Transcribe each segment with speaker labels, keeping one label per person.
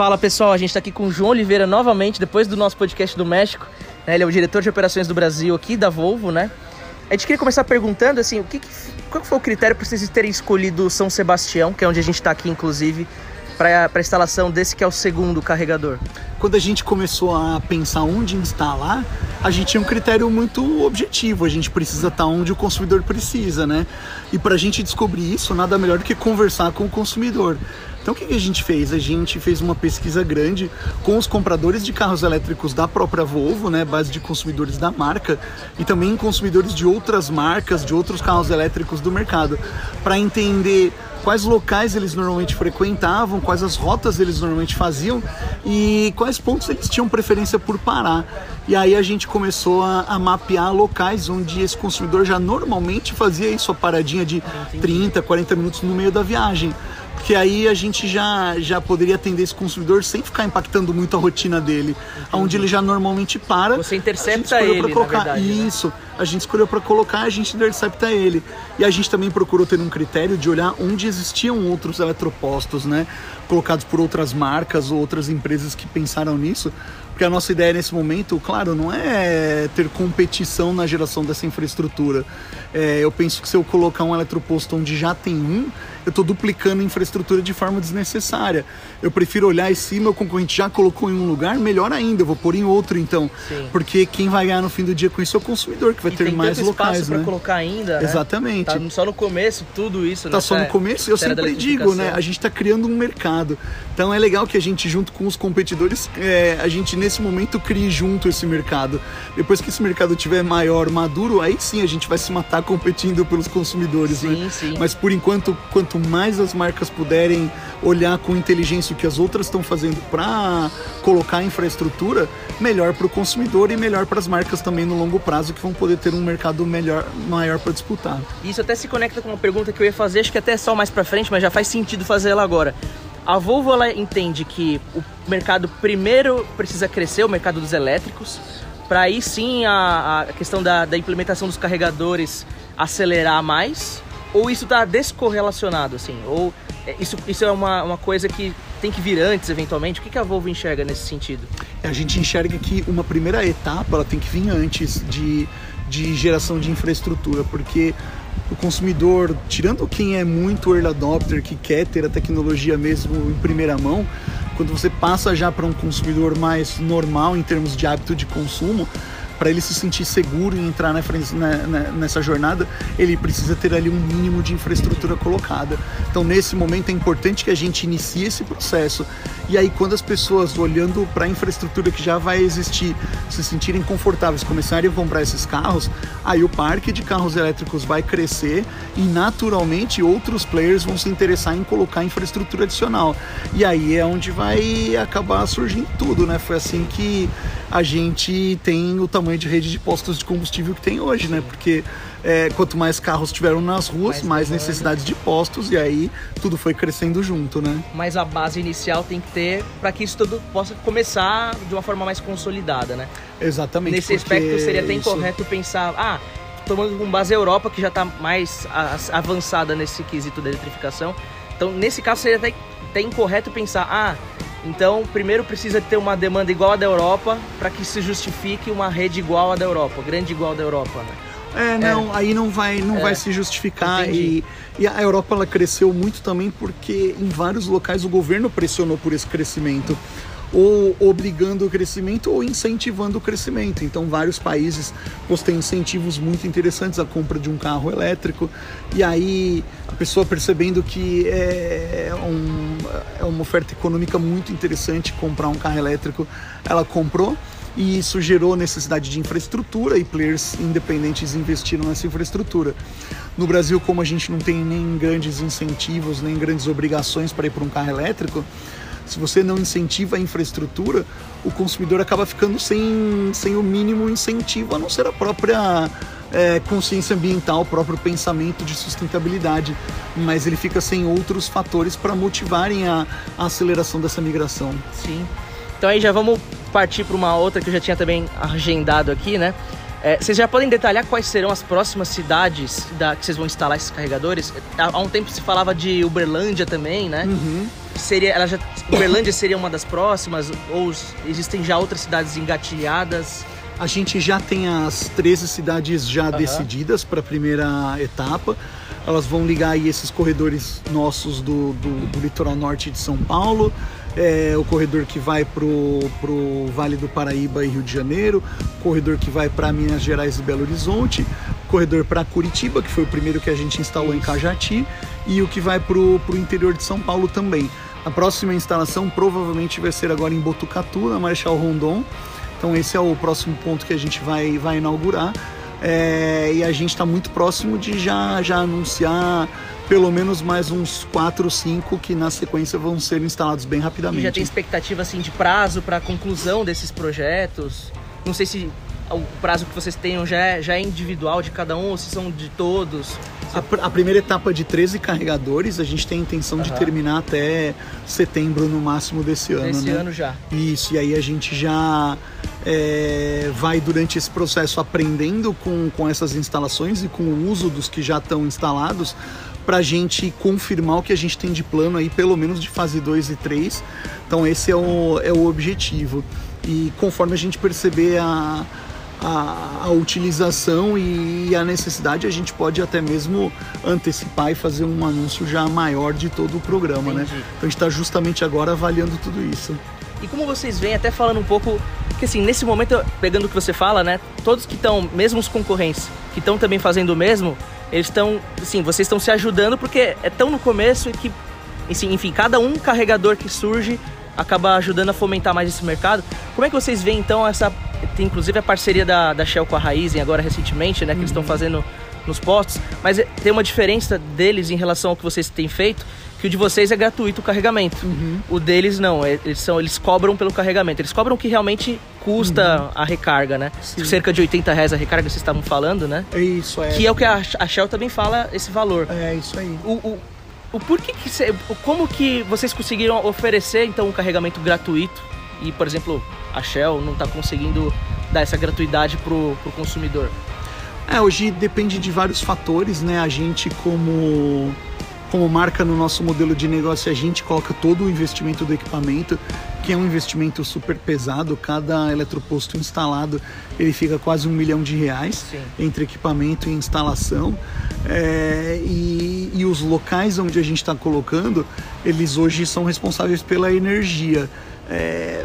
Speaker 1: Fala pessoal, a gente está aqui com o João Oliveira novamente, depois do nosso podcast do México. Né? Ele é o diretor de operações do Brasil aqui da Volvo, né? A gente queria começar perguntando assim, o que, qual foi o critério para vocês terem escolhido São Sebastião, que é onde a gente está aqui, inclusive, para a instalação desse que é o segundo carregador?
Speaker 2: Quando a gente começou a pensar onde instalar, a gente tinha um critério muito objetivo. A gente precisa estar onde o consumidor precisa, né? E para a gente descobrir isso, nada melhor do que conversar com o consumidor. Então o que, a gente fez? A gente fez uma pesquisa grande com os compradores de carros elétricos da própria Volvo, né, base de consumidores da marca, e também consumidores de outras marcas, de outros carros elétricos do mercado, para entender quais locais eles normalmente frequentavam, quais as rotas eles normalmente faziam e quais pontos eles tinham preferência por parar. E aí a gente começou a, a mapear locais onde esse consumidor já normalmente fazia aí sua paradinha de 30, 40 minutos no meio da viagem que aí a gente já, já poderia atender esse consumidor sem ficar impactando muito a rotina dele, Entendi. onde ele já normalmente para.
Speaker 1: Você intercepta ele,
Speaker 2: colocar,
Speaker 1: verdade,
Speaker 2: né? Isso, né? a gente escolheu para colocar, a gente intercepta ele. E a gente também procurou ter um critério de olhar onde existiam outros eletropostos, né? Colocados por outras marcas ou outras empresas que pensaram nisso, porque a nossa ideia nesse momento, claro, não é ter competição na geração dessa infraestrutura. É, eu penso que se eu colocar um eletroposto onde já tem um, eu estou duplicando infraestrutura de forma desnecessária. Eu prefiro olhar e se meu concorrente já colocou em um lugar, melhor ainda, eu vou pôr em outro então. Sim. Porque quem vai ganhar no fim do dia com isso é o consumidor, que vai
Speaker 1: e
Speaker 2: ter mais locais.
Speaker 1: Né? para colocar ainda. Né?
Speaker 2: Exatamente.
Speaker 1: Tá só no começo tudo isso.
Speaker 2: Tá só no começo, eu sempre digo, né? A gente está criando um mercado. Então é legal que a gente, junto com os competidores, é, a gente nesse momento crie junto esse mercado. Depois que esse mercado tiver maior, maduro, aí sim a gente vai se matar competindo pelos consumidores,
Speaker 1: sim,
Speaker 2: né?
Speaker 1: Sim.
Speaker 2: Mas por enquanto, quanto mais as marcas puderem olhar com inteligência o que as outras estão fazendo para colocar infraestrutura, melhor para o consumidor e melhor para as marcas também no longo prazo que vão poder ter um mercado melhor, maior para disputar.
Speaker 1: Isso até se conecta com uma pergunta que eu ia fazer, acho que até só mais para frente, mas já faz sentido fazer ela agora. A Volvo ela entende que o mercado primeiro precisa crescer, o mercado dos elétricos, para aí sim a, a questão da, da implementação dos carregadores acelerar mais? Ou isso está descorrelacionado, assim? Ou é, isso, isso é uma, uma coisa que tem que vir antes, eventualmente? O que, que a Volvo enxerga nesse sentido?
Speaker 2: É, a gente enxerga que uma primeira etapa ela tem que vir antes de, de geração de infraestrutura, porque o consumidor, tirando quem é muito early adopter, que quer ter a tecnologia mesmo em primeira mão, quando você passa já para um consumidor mais normal em termos de hábito de consumo, para ele se sentir seguro e entrar na, na, nessa jornada, ele precisa ter ali um mínimo de infraestrutura colocada. Então, nesse momento, é importante que a gente inicie esse processo. E aí, quando as pessoas, olhando para a infraestrutura que já vai existir, se sentirem confortáveis, começarem a comprar esses carros, aí o parque de carros elétricos vai crescer e, naturalmente, outros players vão se interessar em colocar infraestrutura adicional. E aí é onde vai acabar surgindo tudo, né? Foi assim que a gente tem o tamanho de rede de postos de combustível que tem hoje, né? Porque é, quanto mais carros tiveram nas ruas, mais, mais necessidades de postos e aí tudo foi crescendo junto, né?
Speaker 1: Mas a base inicial tem que ter para que isso tudo possa começar de uma forma mais consolidada, né?
Speaker 2: Exatamente.
Speaker 1: Nesse aspecto seria até isso... incorreto pensar, ah, tomando com base a Europa que já está mais avançada nesse quesito da eletrificação. Então, nesse caso seria até, até incorreto pensar, ah, então, primeiro precisa ter uma demanda igual à da Europa para que se justifique uma rede igual à da Europa, grande igual à da Europa. Né?
Speaker 2: É, não, é. aí não vai, não é. vai se justificar e, e, a Europa ela cresceu muito também porque em vários locais o governo pressionou por esse crescimento ou obrigando o crescimento ou incentivando o crescimento. Então, vários países postam incentivos muito interessantes à compra de um carro elétrico, e aí a pessoa percebendo que é, um, é uma oferta econômica muito interessante comprar um carro elétrico, ela comprou. E isso gerou necessidade de infraestrutura e players independentes investiram nessa infraestrutura. No Brasil, como a gente não tem nem grandes incentivos, nem grandes obrigações para ir para um carro elétrico, se você não incentiva a infraestrutura, o consumidor acaba ficando sem, sem o mínimo incentivo, a não ser a própria é, consciência ambiental, o próprio pensamento de sustentabilidade, mas ele fica sem outros fatores para motivarem a, a aceleração dessa migração.
Speaker 1: Sim. Então aí já vamos partir para uma outra que eu já tinha também agendado aqui, né? É, vocês já podem detalhar quais serão as próximas cidades da, que vocês vão instalar esses carregadores? Há, há um tempo se falava de Uberlândia também, né?
Speaker 2: Uhum.
Speaker 1: Seria, ela já, Uberlândia seria uma das próximas? Ou existem já outras cidades engatilhadas?
Speaker 2: A gente já tem as 13 cidades já
Speaker 1: Aham.
Speaker 2: decididas para a primeira etapa. Elas vão ligar aí esses corredores nossos do, do, do litoral norte de São Paulo, é, o corredor que vai pro, pro Vale do Paraíba e Rio de Janeiro, corredor que vai para Minas Gerais e Belo Horizonte, corredor para Curitiba, que foi o primeiro que a gente instalou em. Cajati, e o que vai pro, pro interior de São Paulo também. A próxima instalação provavelmente vai ser agora em Botucatu, na Marechal Rondon. Então esse é o próximo ponto que a gente vai, vai inaugurar. É, e a gente está muito próximo de já, já anunciar pelo menos mais uns 4 ou 5 que na sequência vão ser instalados bem
Speaker 1: E
Speaker 2: rapidamente.
Speaker 1: já tem expectativa assim de prazo para a conclusão desses projetos? Não sei se o prazo que vocês tenham já é, já é individual de cada um ou se são de todos.
Speaker 2: A, pr- a primeira etapa de 13 carregadores, a gente tem a intenção de
Speaker 1: Aham.
Speaker 2: terminar até setembro no máximo desse ano.
Speaker 1: Nesse
Speaker 2: né?
Speaker 1: ano já.
Speaker 2: Isso, e aí a gente já é, vai durante esse processo aprendendo com, com essas instalações e com o uso dos que já estão instalados para a gente confirmar o que a gente tem de plano aí, pelo menos de fase 2 e 3. Então esse é o, é o objetivo. E conforme a gente perceber a, a, a utilização e a necessidade, a gente pode até mesmo antecipar e fazer um anúncio já maior de todo o programa, né?
Speaker 1: Entendi.
Speaker 2: Então a gente está justamente agora avaliando tudo isso.
Speaker 1: E como vocês veem, até falando um pouco, que assim, nesse momento, pegando o que você fala, né? Todos que estão, mesmo os concorrentes, que estão também fazendo o mesmo, eles estão, assim, vocês estão se ajudando porque é tão no começo e que, assim, enfim, cada um carregador que surge acaba ajudando a fomentar mais esse mercado. Como é que vocês veem então essa, tem inclusive a parceria da, da Shell com a Raizen agora recentemente, né? Que eles estão fazendo nos postos, mas é- tem uma diferença deles em relação ao que vocês têm feito, que o de vocês é gratuito o carregamento. O deles não, é- eles são eles cobram pelo carregamento. Eles cobram o que realmente custa a recarga, né?
Speaker 2: Sim.
Speaker 1: Cerca de 80 reais a recarga vocês estavam falando, né?
Speaker 2: É isso, é.
Speaker 1: Que é o que a, a Shell também fala esse valor.
Speaker 2: É isso aí.
Speaker 1: O, o, o porquê que cê- o- como que vocês conseguiram oferecer então um carregamento gratuito e, por exemplo, a Shell não está conseguindo dar essa gratuidade pro, pro consumidor?
Speaker 2: É, hoje depende de vários fatores, né? A gente como como marca no nosso modelo de negócio, a gente coloca todo o investimento do equipamento, que é um investimento super pesado. Cada eletroposto instalado, ele fica quase um milhão de reais
Speaker 1: Sim.
Speaker 2: entre equipamento e instalação. É, e, e os locais onde a gente está colocando, eles hoje são responsáveis pela energia.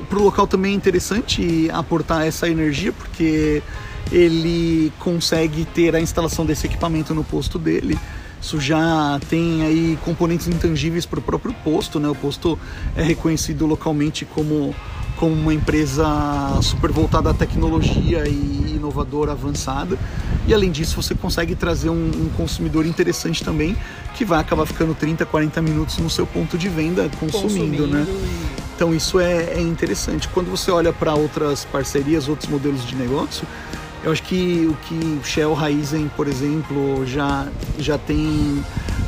Speaker 2: Para o local também é interessante aportar essa energia, porque ele consegue ter a instalação desse equipamento no posto dele. Isso já tem aí componentes intangíveis para o próprio posto, né? O posto é reconhecido localmente como, como uma empresa super voltada à tecnologia e inovadora avançada. E além disso, você consegue trazer um, um consumidor interessante também, que vai acabar ficando 30, 40 minutos no seu ponto de venda consumindo, né?
Speaker 1: e-
Speaker 2: Então isso é, é interessante. Quando você olha para outras parcerias, outros modelos de negócio, eu acho que o que Shell Raizen, por exemplo, já, já tem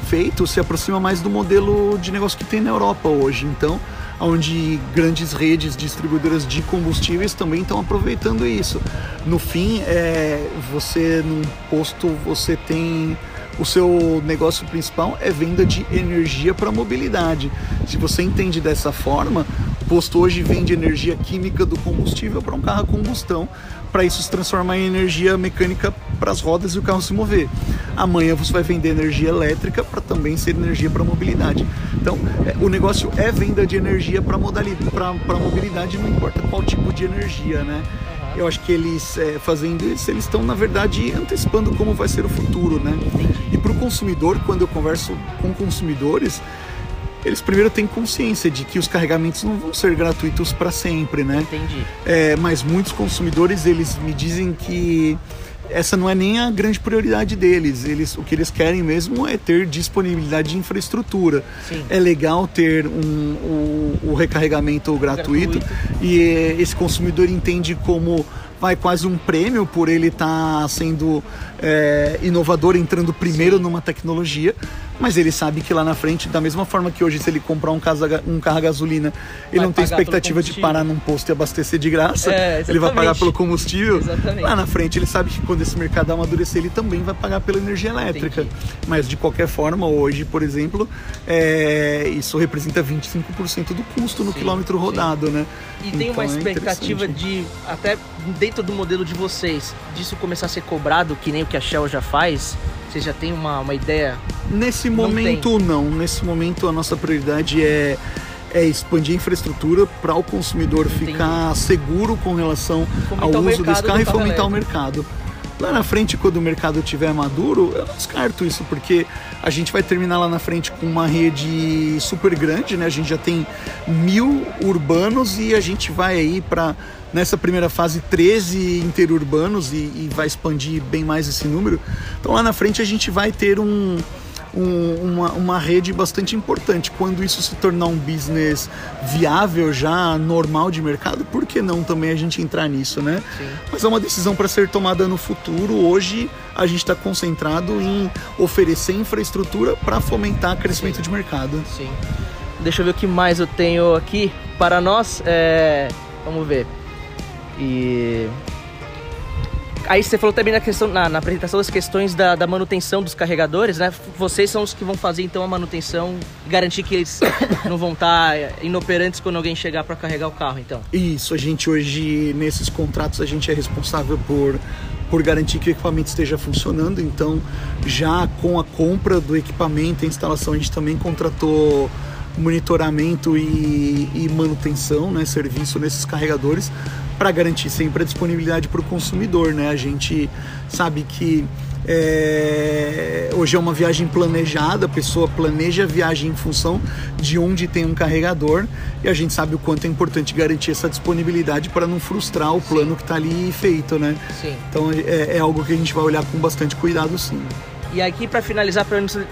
Speaker 2: feito se aproxima mais do modelo de negócio que tem na Europa hoje. Então, onde grandes redes distribuidoras de combustíveis também estão aproveitando isso. No fim, é, você num posto você tem o seu negócio principal é venda de energia para mobilidade. Se você entende dessa forma, o posto hoje vende energia química do combustível para um carro a combustão, para isso se transformar em energia mecânica para as rodas e o carro se mover. Amanhã você vai vender energia elétrica para também ser energia para mobilidade. Então, é, o negócio é venda de energia para mobilidade, não importa qual tipo de energia, né? Eu acho que eles é, fazendo isso, eles estão na verdade antecipando como vai ser o futuro, né? E para o consumidor, quando eu converso com consumidores, eles primeiro têm consciência de que os carregamentos não vão ser gratuitos para sempre, né?
Speaker 1: Entendi.
Speaker 2: É, mas muitos consumidores eles me dizem que essa não é nem a grande prioridade deles. Eles, o que eles querem mesmo é ter disponibilidade de infraestrutura.
Speaker 1: Sim.
Speaker 2: É legal ter um, o, recarregamento gratuito,
Speaker 1: Gratuito.
Speaker 2: e eh, esse consumidor entende como vai quase um prêmio por ele estar sendo eh, inovador, entrando primeiro numa tecnologia. Mas ele sabe que lá na frente, da mesma forma que hoje, se ele comprar um, casa, um carro a gasolina, ele
Speaker 1: Vai
Speaker 2: não tem expectativa de parar num posto e abastecer de graça,
Speaker 1: É,
Speaker 2: ele vai pagar pelo combustível.
Speaker 1: Exatamente.
Speaker 2: Lá na frente, ele sabe que quando esse mercado amadurecer, ele também vai pagar pela energia elétrica. Mas de qualquer forma, hoje, por exemplo, é, isso representa 25% do custo no
Speaker 1: Sim,
Speaker 2: quilômetro
Speaker 1: sim.
Speaker 2: rodado, né?
Speaker 1: E tem uma
Speaker 2: Então, é
Speaker 1: expectativa
Speaker 2: interessante.
Speaker 1: de, até dentro do modelo de vocês, disso começar a ser cobrado, que nem o que a Shell já faz? Vocês já têm uma, uma ideia?
Speaker 2: Nesse
Speaker 1: Não
Speaker 2: momento, não. Nesse momento, a nossa prioridade é, é expandir a infraestrutura para o consumidor
Speaker 1: Entendi.
Speaker 2: ficar seguro com relação
Speaker 1: Fomentar
Speaker 2: ao
Speaker 1: o
Speaker 2: uso desse carro e
Speaker 1: carro
Speaker 2: fomentar o
Speaker 1: elétrico.
Speaker 2: mercado. Lá na frente, quando o mercado estiver maduro, eu descarto isso, porque a gente vai terminar lá na frente com uma rede super grande, né? A gente já tem mil urbanos e a gente vai aí para nessa primeira fase 13 interurbanos e, e vai expandir bem mais esse número. Então lá na frente a gente vai ter um, um- uma, uma rede bastante importante. Quando isso se tornar um business viável, já normal de mercado, por que não também a gente entrar nisso, né?
Speaker 1: Sim.
Speaker 2: Mas é uma decisão para ser tomada no futuro. Hoje a gente está concentrado em oferecer infraestrutura para fomentar crescimento de mercado.
Speaker 1: Sim. Deixa eu ver o que mais eu tenho aqui para nós. É... Vamos ver. E. Aí você falou também na questão, na, na apresentação das questões da, da manutenção dos carregadores, né? Vocês são os que vão fazer então a manutenção e garantir que eles não vão estar inoperantes quando alguém chegar para carregar o carro, então.
Speaker 2: Isso, a gente hoje, nesses contratos, a gente é responsável por, por garantir que o equipamento esteja funcionando. Então, já com a compra do equipamento, a instalação, a gente também contratou monitoramento e, e manutenção, né, serviço nesses carregadores, para garantir sempre a disponibilidade para o consumidor. Né? A gente sabe que é, hoje é uma viagem planejada, a pessoa planeja a viagem em função de onde tem um carregador e a gente sabe o quanto é importante garantir essa disponibilidade para não frustrar o plano que está ali feito, né?
Speaker 1: Sim.
Speaker 2: Então é, é algo que a gente vai olhar com bastante cuidado, sim.
Speaker 1: E aqui para finalizar,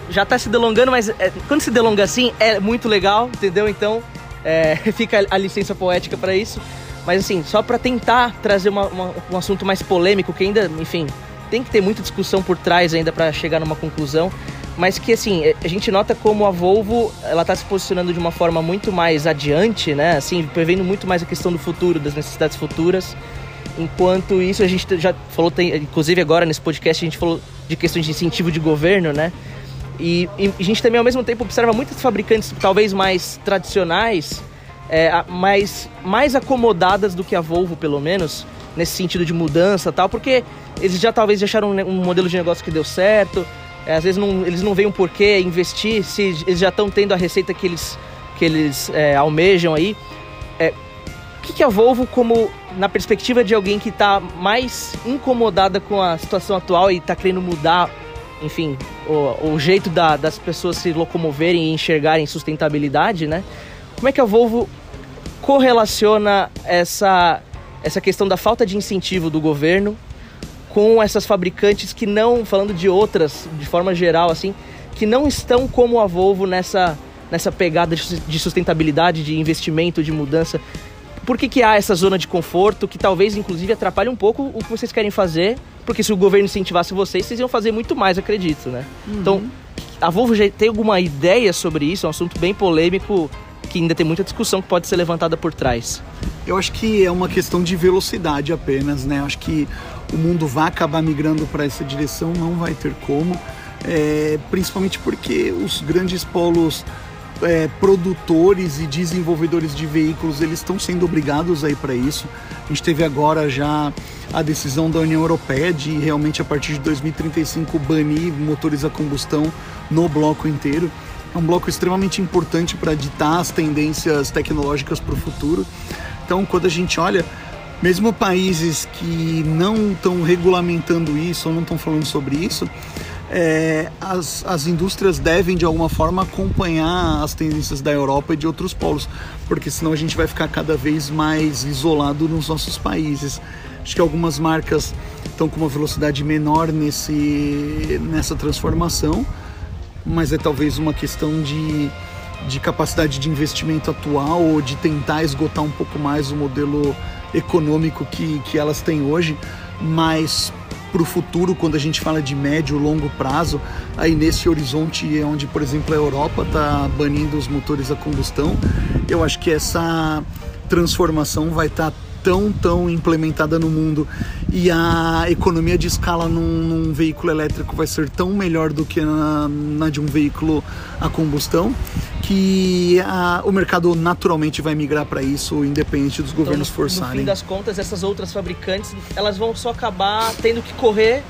Speaker 1: já tá se delongando, mas é, quando se delonga assim é muito legal, entendeu? Então é, fica a licença poética para isso. Mas assim, só para tentar trazer uma- uma- um assunto mais polêmico, que ainda, enfim, tem que ter muita discussão por trás ainda para chegar numa conclusão. Mas que assim, é, a gente nota como a Volvo ela tá se posicionando de uma forma muito mais adiante, né? Assim, prevendo muito mais a questão do futuro, das necessidades futuras. Enquanto isso, a gente já falou, tem- inclusive agora nesse podcast, a gente falou de questões de incentivo de governo, né? E, e a gente também, ao mesmo tempo, observa muitas fabricantes, talvez mais tradicionais, é, mais, mais acomodadas do que a Volvo, pelo menos, nesse sentido de mudança tal, porque eles já talvez acharam um, um modelo de negócio que deu certo, é, às vezes não, eles não veem um porquê investir, se eles já estão tendo a receita que eles, que eles é, almejam aí. Que, que a Volvo, como na perspectiva de alguém que está mais incomodada com a situação atual e está querendo mudar, enfim, o, o jeito da- das pessoas se locomoverem e enxergarem sustentabilidade, né? Como é que a Volvo correlaciona essa, essa questão da falta de incentivo do governo com essas fabricantes que não, falando de outras, de forma geral, assim, que não estão como a Volvo nessa, nessa pegada de sustentabilidade, de investimento, de mudança. Por que, que há essa zona de conforto que talvez, inclusive, atrapalhe um pouco o que vocês querem fazer? Porque se o governo incentivasse vocês, vocês iam fazer muito mais, acredito, né? Então, a Volvo já tem alguma ideia sobre isso? É um assunto bem polêmico que ainda tem muita discussão que pode ser levantada por trás.
Speaker 2: Eu acho que é uma questão de velocidade apenas, né? Acho que o mundo vai acabar migrando para essa direção, não vai ter como, é, principalmente porque os grandes polos é, produtores e desenvolvedores de veículos eles estão sendo obrigados a ir para isso. A gente teve agora já a decisão da União Europeia de realmente a partir de 2035 banir motores a combustão no bloco inteiro. É um bloco extremamente importante para ditar as tendências tecnológicas para o futuro. Então, quando a gente olha, mesmo países que não estão regulamentando isso ou não estão falando sobre isso, é, as, as indústrias devem de alguma forma acompanhar as tendências da Europa e de outros polos, porque senão a gente vai ficar cada vez mais isolado nos nossos países. Acho que algumas marcas estão com uma velocidade menor nesse, nessa transformação, mas é talvez uma questão de, de capacidade de investimento atual ou de tentar esgotar um pouco mais o modelo econômico que, que elas têm hoje, mas para o futuro, quando a gente fala de médio, longo prazo, aí nesse horizonte onde, por exemplo, a Europa está banindo os motores a combustão, eu acho que essa transformação vai estar tá tão, tão implementada no mundo e a economia de escala num, num veículo elétrico vai ser tão melhor do que na, na de um veículo a combustão que a, o mercado naturalmente vai migrar para isso, independente dos então, governos
Speaker 1: no,
Speaker 2: forçarem.
Speaker 1: No fim das contas, essas outras fabricantes elas vão só acabar tendo que correr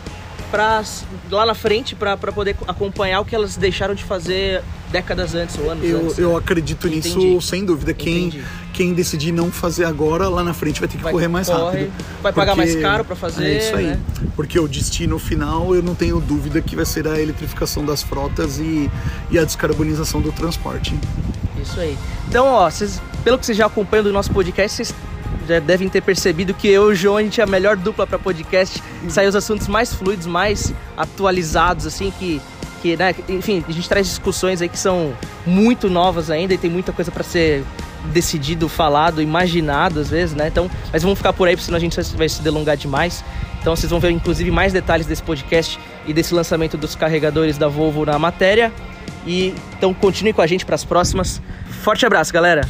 Speaker 1: para lá na frente para poder acompanhar o que elas deixaram de fazer décadas antes ou anos
Speaker 2: eu,
Speaker 1: antes.
Speaker 2: Eu acredito nisso, Entendi. sem dúvida. Quem, quem decidir não fazer agora, lá na frente vai ter que vai, correr mais corre, rápido.
Speaker 1: Vai pagar mais caro para fazer.
Speaker 2: É isso aí.
Speaker 1: Né?
Speaker 2: Porque o destino final, eu não tenho dúvida que vai ser a eletrificação das frotas e, e a descarbonização do transporte.
Speaker 1: Isso aí. Então, ó, vocês, pelo que vocês já acompanham do nosso podcast, vocês já devem ter percebido que eu e o João, a gente é a melhor dupla para podcast. Sai os assuntos mais fluidos, mais atualizados, assim, que, que né, enfim, a gente traz discussões aí que são muito novas ainda e tem muita coisa para ser decidido, falado, imaginado às vezes, né? Então, mas vamos ficar por aí, senão a gente vai se delongar demais. Então vocês vão ver inclusive mais detalhes desse podcast e desse lançamento dos carregadores da Volvo na matéria. E então continue com a gente para as próximas. Forte abraço, galera.